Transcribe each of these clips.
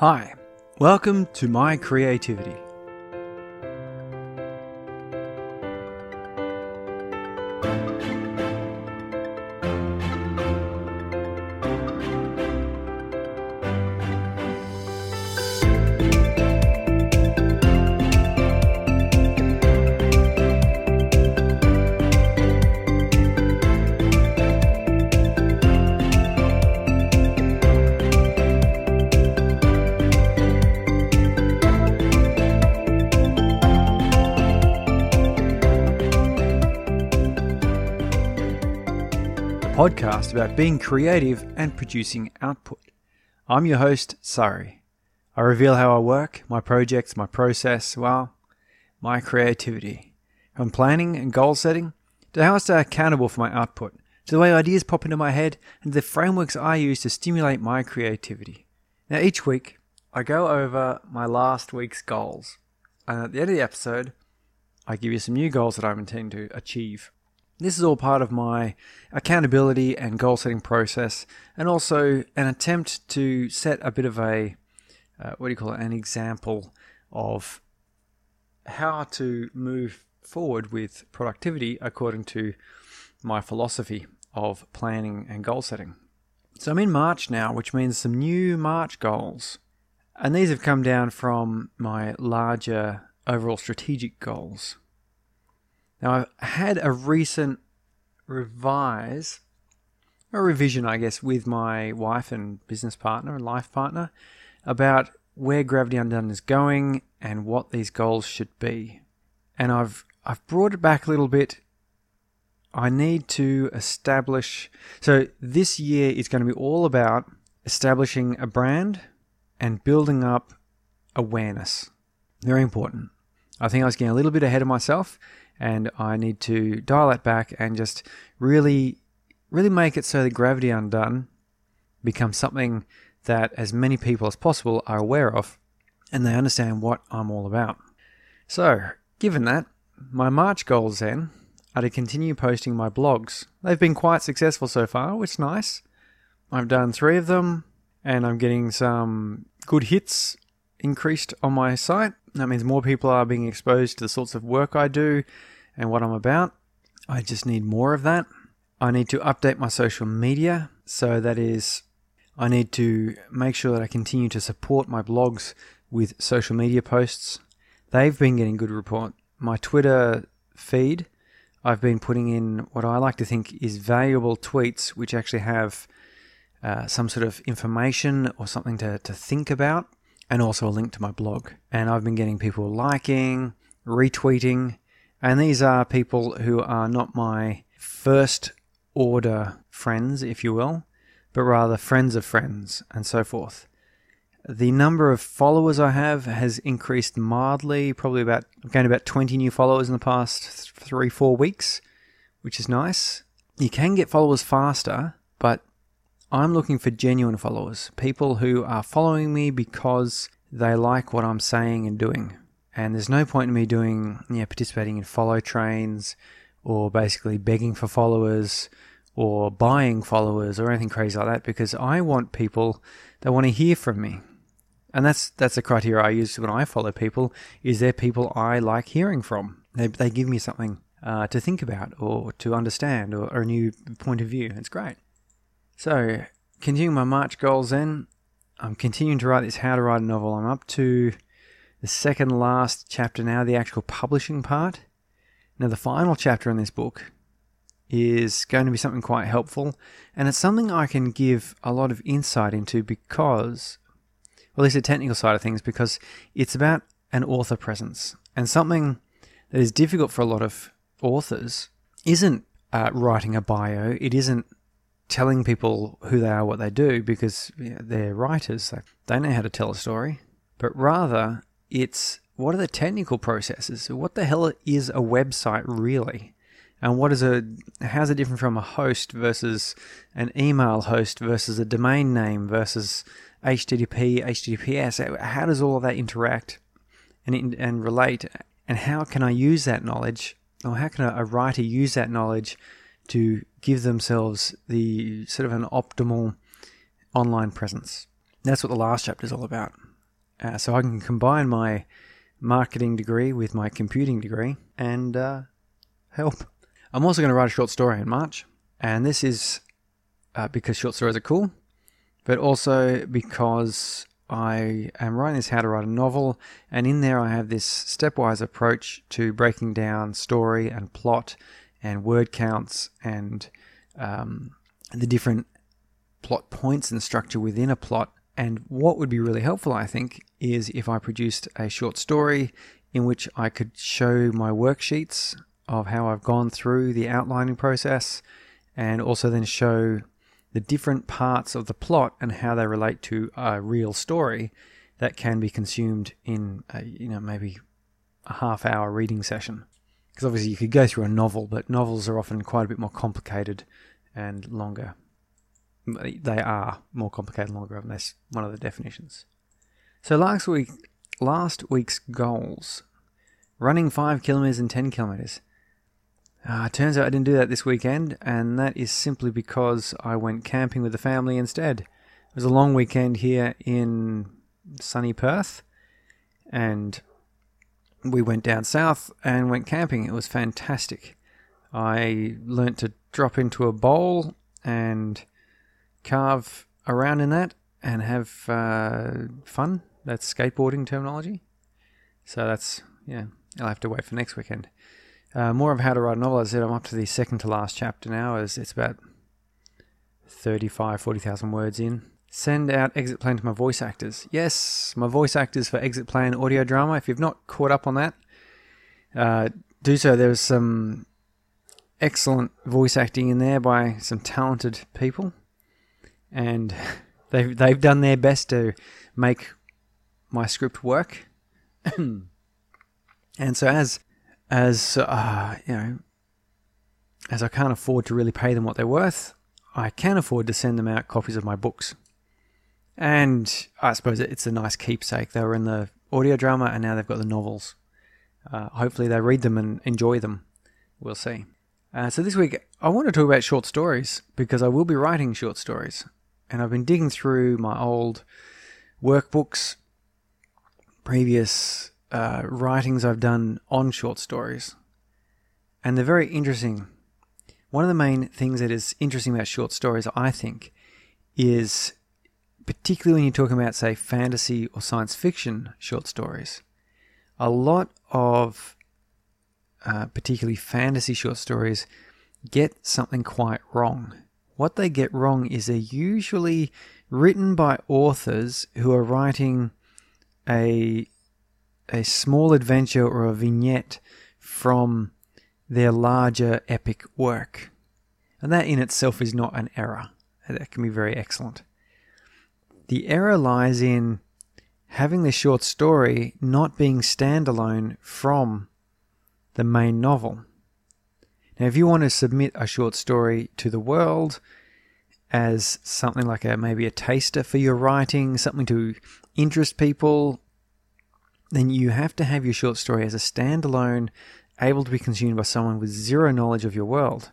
Hi, welcome to My Creativity. Podcast about being creative and producing output. I'm your host, Sari. I reveal how I work, my projects, my process, well, my creativity. From planning and goal setting to how I stay accountable for my output, to the way ideas pop into my head, and the frameworks I use to stimulate my creativity. Now, each week, I go over my last week's goals. And at the end of the episode, I give you some new goals that I'm intending to achieve. This is all part of my accountability and goal setting process, and also an attempt to set a bit of a uh, what do you call it, an example of how to move forward with productivity according to my philosophy of planning and goal setting. So I'm in March now, which means some new March goals. And these have come down from my larger overall strategic goals. Now, I've had a recent revise, a revision, I guess, with my wife and business partner and life partner about where Gravity Undone is going and what these goals should be. And I've I've brought it back a little bit. I need to establish. So this year is going to be all about establishing a brand and building up awareness. Very important. I think I was getting a little bit ahead of myself and I need to dial that back and just really, really make it so the Gravity Undone becomes something that as many people as possible are aware of and they understand what I'm all about. So, given that, my March goals then are to continue posting my blogs. They've been quite successful so far, which is nice. I've done three of them and I'm getting some good hits increased on my site. That means more people are being exposed to the sorts of work I do and what I'm about. I just need more of that. I need to update my social media. So that is, I need to make sure that I continue to support my blogs with social media posts. They've been getting good report. My Twitter feed, I've been putting in what I like to think is valuable tweets, which actually have uh, some sort of information or something to, to think about and also a link to my blog. And I've been getting people liking, retweeting, and these are people who are not my first order friends, if you will, but rather friends of friends and so forth. The number of followers I have has increased mildly, probably about, I've gained about 20 new followers in the past three, four weeks, which is nice. You can get followers faster, but I'm looking for genuine followers, people who are following me because they like what I'm saying and doing. And there's no point in me doing, you know, participating in follow trains or basically begging for followers or buying followers or anything crazy like that because I want people that want to hear from me. And that's that's the criteria I use when I follow people. Is there people I like hearing from? They, they give me something uh, to think about or to understand or, or a new point of view. It's great. So, continuing my March goals then, I'm continuing to write this How to Write a Novel. I'm up to the second last chapter now, the actual publishing part. Now, the final chapter in this book is going to be something quite helpful, and it's something I can give a lot of insight into because, well, at least the technical side of things, because it's about an author presence. And something that is difficult for a lot of authors isn't uh, writing a bio, it isn't telling people who they are, what they do, because you know, they're writers. They know how to tell a story. But rather, it's what are the technical processes? What the hell is a website really? And what is a how's it different from a host versus an email host versus a domain name versus HTTP, HTTPS? How does all of that interact and and relate? And how can I use that knowledge, or how can a writer use that knowledge to give themselves the sort of an optimal online presence. That's what the last chapter is all about. uh, so I can combine my marketing degree with my computing degree and uh, help. I'm also going to write a short story in March, and this is uh, because short stories are cool, but also because I am writing this how to write a novel, and in there I have this stepwise approach to breaking down story and plot and word counts and um, the different plot points and structure within a plot. And what would be really helpful, I think, is if I produced a short story in which I could show my worksheets of how I've gone through the outlining process and also then show the different parts of the plot and how they relate to a real story that can be consumed in a, you know maybe a half hour reading session because obviously you could go through a novel but novels are often quite a bit more complicated and longer. They are more complicated and longer and that's one of the definitions. So last week last week's goals. Running 5 kilometers and 10 kilometers. Uh, turns out I didn't do that this weekend, and that is simply because I went camping with the family instead. It was a long weekend here in sunny Perth, and we went down south and went camping. It was fantastic. I learnt to drop into a bowl and carve around in that and have uh, fun. That's skateboarding terminology. So that's, yeah, I'll have to wait for next weekend. Uh, more of how to write a novel. As I said, I'm up to the second to last chapter now. As it's about 35, 40,000 words in. Send out exit plan to my voice actors. Yes, my voice actors for exit plan audio drama. If you've not caught up on that, uh, do so. There's some excellent voice acting in there by some talented people, and they've they've done their best to make my script work. and so as as uh, you know, as I can't afford to really pay them what they're worth, I can afford to send them out copies of my books. And I suppose it's a nice keepsake. They were in the audio drama and now they've got the novels. Uh, hopefully, they read them and enjoy them. We'll see. Uh, so, this week, I want to talk about short stories because I will be writing short stories. And I've been digging through my old workbooks, previous uh, writings I've done on short stories, and they're very interesting. One of the main things that is interesting about short stories, I think, is particularly when you're talking about, say, fantasy or science fiction short stories. A lot of uh, particularly fantasy short stories get something quite wrong. What they get wrong is they're usually written by authors who are writing a a small adventure or a vignette from their larger epic work. And that in itself is not an error. That can be very excellent. The error lies in having the short story not being standalone from the main novel. Now, if you want to submit a short story to the world as something like a maybe a taster for your writing, something to interest people, then you have to have your short story as a standalone, able to be consumed by someone with zero knowledge of your world.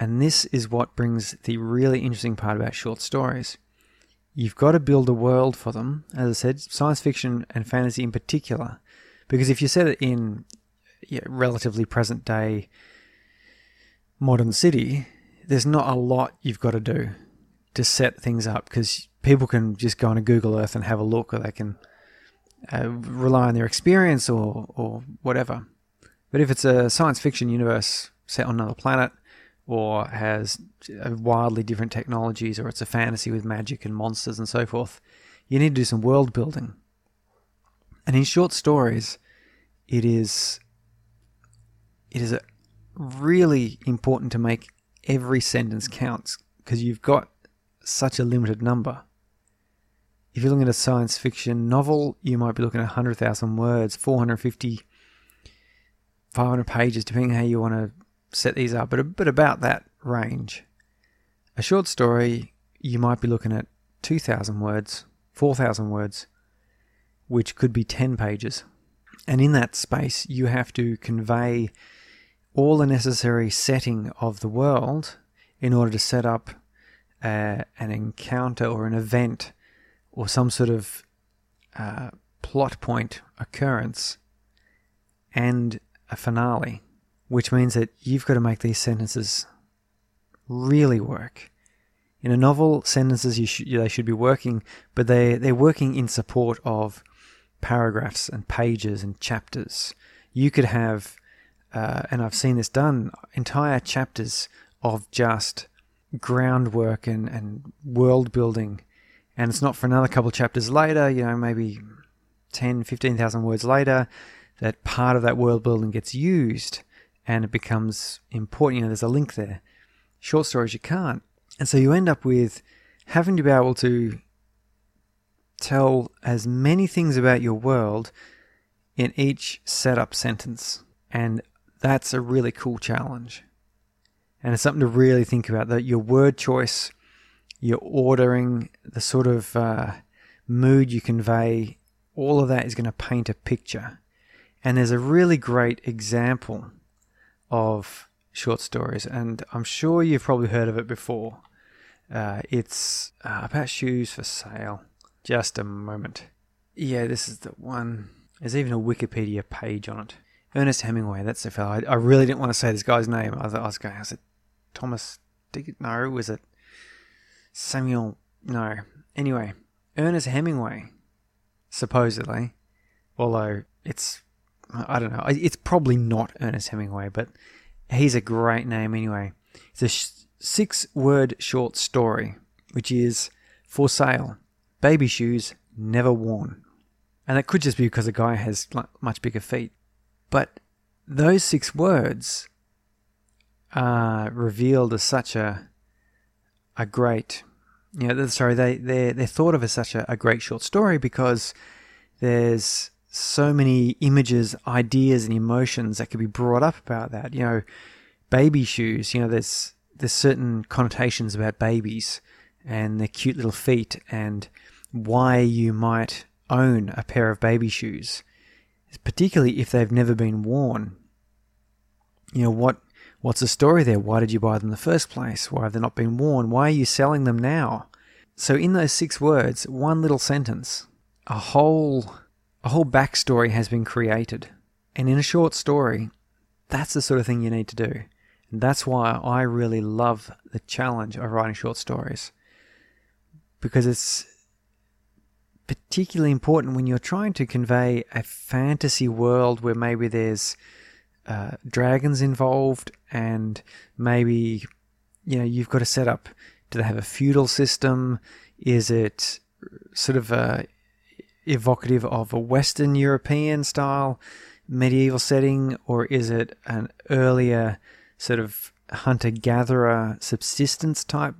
And this is what brings the really interesting part about short stories. You've got to build a world for them, as I said, science fiction and fantasy in particular. Because if you set it in yeah, relatively present day modern city, there's not a lot you've got to do to set things up because people can just go on a Google Earth and have a look, or they can uh, rely on their experience or, or whatever. But if it's a science fiction universe set on another planet, or has uh, wildly different technologies, or it's a fantasy with magic and monsters and so forth, you need to do some world building. And in short stories, it is it is really important to make every sentence counts because you've got such a limited number if you're looking at a science fiction novel, you might be looking at 100,000 words, 450, 500 pages, depending how you want to set these up, but, but about that range. A short story, you might be looking at 2,000 words, 4,000 words, which could be 10 pages. And in that space, you have to convey all the necessary setting of the world in order to set up uh, an encounter or an event or some sort of uh, plot point occurrence and a finale, which means that you've got to make these sentences really work. In a novel, sentences sh- they should be working, but they they're working in support of paragraphs and pages and chapters. You could have, uh, and I've seen this done, entire chapters of just groundwork and, and world building. And it's not for another couple chapters later, you know, maybe 10, 15,000 words later, that part of that world building gets used and it becomes important. You know, there's a link there. Short stories, you can't. And so you end up with having to be able to tell as many things about your world in each setup sentence. And that's a really cool challenge. And it's something to really think about that your word choice, your ordering, the sort of uh, mood you convey, all of that is going to paint a picture. And there's a really great example of short stories, and I'm sure you've probably heard of it before. Uh, it's uh, about shoes for sale. Just a moment. Yeah, this is the one. There's even a Wikipedia page on it. Ernest Hemingway, that's the fellow. I, I really didn't want to say this guy's name. I, I was going, I said, Thomas Dick? No, was it Samuel? No. Anyway, Ernest Hemingway, supposedly, although it's, I don't know, it's probably not Ernest Hemingway, but he's a great name anyway. It's a sh- six word short story, which is for sale. Baby shoes never worn. And that could just be because the guy has much bigger feet. But those six words are revealed as such a a great you know sorry they they they're thought of as such a, a great short story because there's so many images ideas and emotions that could be brought up about that you know baby shoes you know there's there's certain connotations about babies and their cute little feet and why you might own a pair of baby shoes particularly if they've never been worn you know what What's the story there? Why did you buy them in the first place? Why have they not been worn? Why are you selling them now? So in those six words, one little sentence, a whole a whole backstory has been created. And in a short story, that's the sort of thing you need to do. And that's why I really love the challenge of writing short stories. Because it's particularly important when you're trying to convey a fantasy world where maybe there's uh, dragons involved, and maybe you know you've got to set up. Do they have a feudal system? Is it sort of a evocative of a Western European style medieval setting, or is it an earlier sort of hunter gatherer subsistence type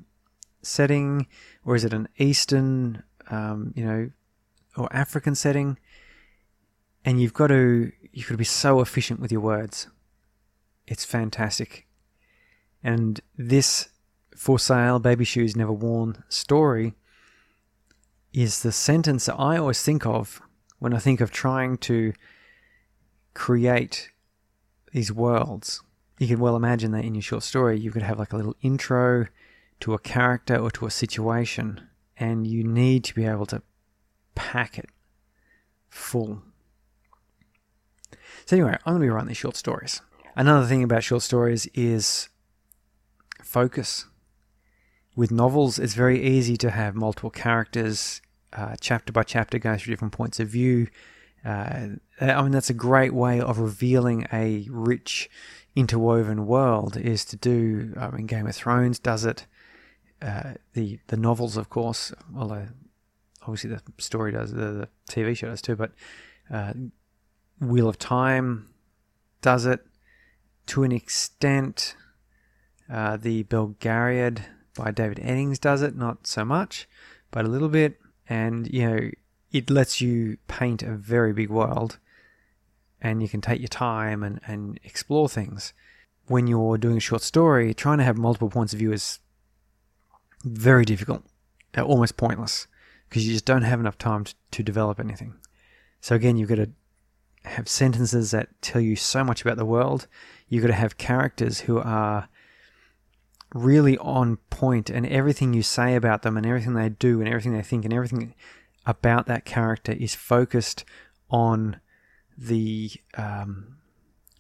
setting, or is it an Eastern, um, you know, or African setting? And you've got to you've got to be so efficient with your words. It's fantastic. And this for sale, baby shoes never worn story is the sentence that I always think of when I think of trying to create these worlds. You can well imagine that in your short story, you could have like a little intro to a character or to a situation, and you need to be able to pack it full so anyway, I'm going to be writing these short stories. Another thing about short stories is focus. With novels, it's very easy to have multiple characters, uh, chapter by chapter, going through different points of view. Uh, I mean, that's a great way of revealing a rich, interwoven world. Is to do. I mean, Game of Thrones does it. Uh, the the novels, of course, although obviously the story does, the, the TV show does too. But uh, Wheel of Time does it to an extent. Uh, the Belgariad by David Eddings does it, not so much, but a little bit. And, you know, it lets you paint a very big world and you can take your time and, and explore things. When you're doing a short story, trying to have multiple points of view is very difficult, almost pointless, because you just don't have enough time to, to develop anything. So, again, you've got to have sentences that tell you so much about the world. You've got to have characters who are really on point, and everything you say about them, and everything they do, and everything they think, and everything about that character is focused on the um,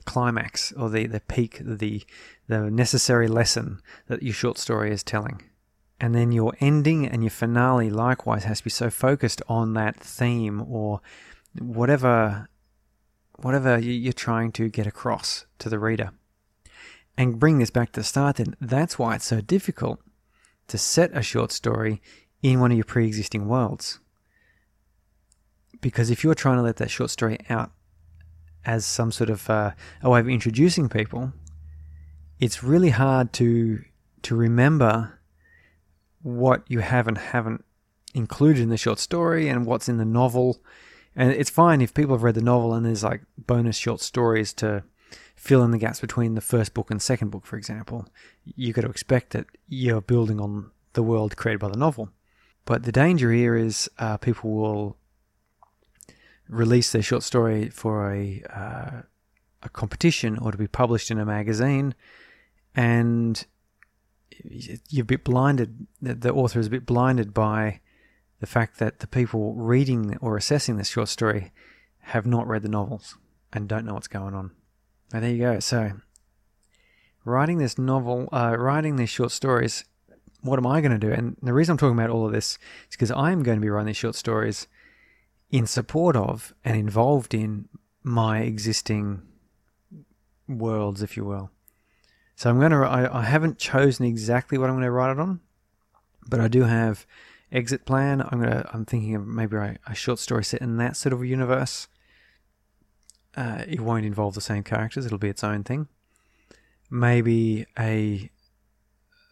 climax or the, the peak, the, the necessary lesson that your short story is telling. And then your ending and your finale likewise has to be so focused on that theme or whatever whatever you're trying to get across to the reader. And bring this back to the start, then that's why it's so difficult to set a short story in one of your pre existing worlds. Because if you're trying to let that short story out as some sort of uh, a way of introducing people, it's really hard to to remember what you have and haven't included in the short story and what's in the novel. And it's fine if people have read the novel and there's like bonus short stories to fill in the gaps between the first book and second book, for example. you've got to expect that you're building on the world created by the novel. But the danger here is uh, people will release their short story for a uh, a competition or to be published in a magazine, and you're a bit blinded. The author is a bit blinded by the fact that the people reading or assessing this short story have not read the novels and don't know what's going on. And there you go. So, writing this novel, uh, writing these short stories, what am I going to do? And the reason I'm talking about all of this is because I am going to be writing these short stories in support of and involved in my existing worlds, if you will. So I'm going to, I, I haven't chosen exactly what I'm going to write it on, but I do have exit plan. I'm going to, I'm thinking of maybe a, a short story set in that sort of universe. Uh, it won't involve the same characters. It'll be its own thing. Maybe a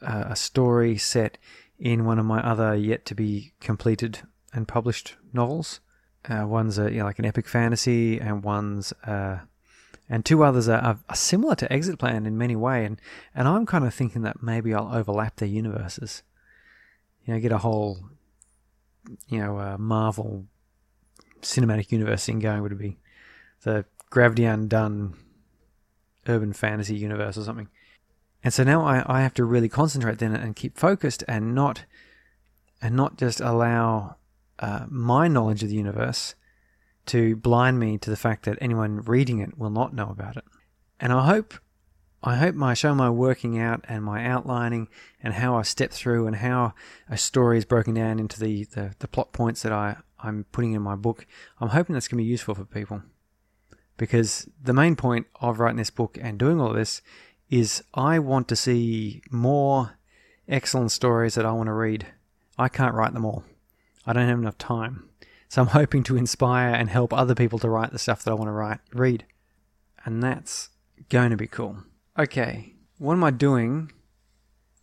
a story set in one of my other yet to be completed and published novels. Uh, one's a, you know, like an epic fantasy, and one's uh, and two others are, are, similar to Exit Plan in many ways. And and I'm kind of thinking that maybe I'll overlap their universes. You know, get a whole you know uh, Marvel cinematic universe thing going. Would be the Gravity Undone urban fantasy universe or something? And so now I, I have to really concentrate then and keep focused and not and not just allow uh, my knowledge of the universe to blind me to the fact that anyone reading it will not know about it. And I hope I hope my show my working out and my outlining and how I step through and how a story is broken down into the, the, the plot points that I, I'm putting in my book, I'm hoping that's going to be useful for people. Because the main point of writing this book and doing all this is I want to see more excellent stories that I want to read. I can't write them all. I don't have enough time. So I'm hoping to inspire and help other people to write the stuff that I want to write, read. And that's going to be cool. Okay, what am I doing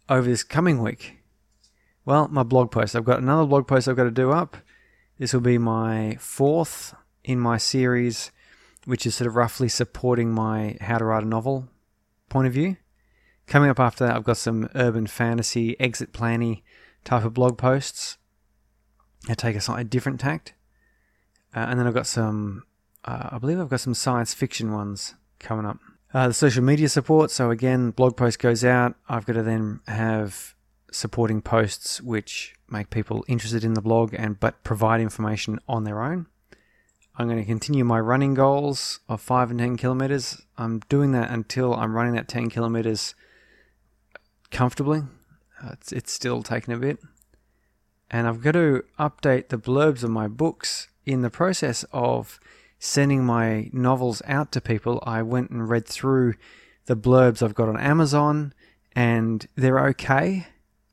over this coming week? Well, my blog post. I've got another blog post I've got to do up. This will be my fourth in my series, which is sort of roughly supporting my how to write a novel point of view. Coming up after that, I've got some urban fantasy, exit planning type of blog posts. I take a slightly different tact. Uh, and then I've got some, uh, I believe I've got some science fiction ones coming up. Uh, the social media support. So again, blog post goes out. I've got to then have supporting posts which make people interested in the blog and but provide information on their own. I'm going to continue my running goals of 5 and 10 kilometers. I'm doing that until I'm running that 10 kilometers comfortably. Uh, it's, it's still taking a bit. And I've got to update the blurbs of my books. In the process of sending my novels out to people, I went and read through the blurbs I've got on Amazon, and they're okay,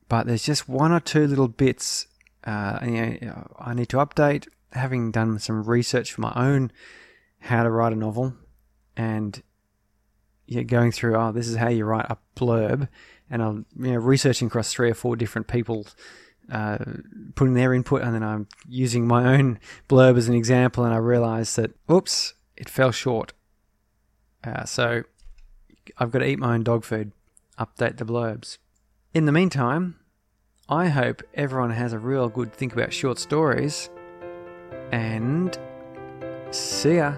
but there's just one or two little bits uh, you know, I need to update having done some research for my own how to write a novel and yeah, going through, oh, this is how you write a blurb, and I'm you know, researching across three or four different people, uh, putting their input, and then I'm using my own blurb as an example, and I realized that, oops, it fell short. Uh, so I've got to eat my own dog food, update the blurbs. In the meantime, I hope everyone has a real good think about short stories and see ya.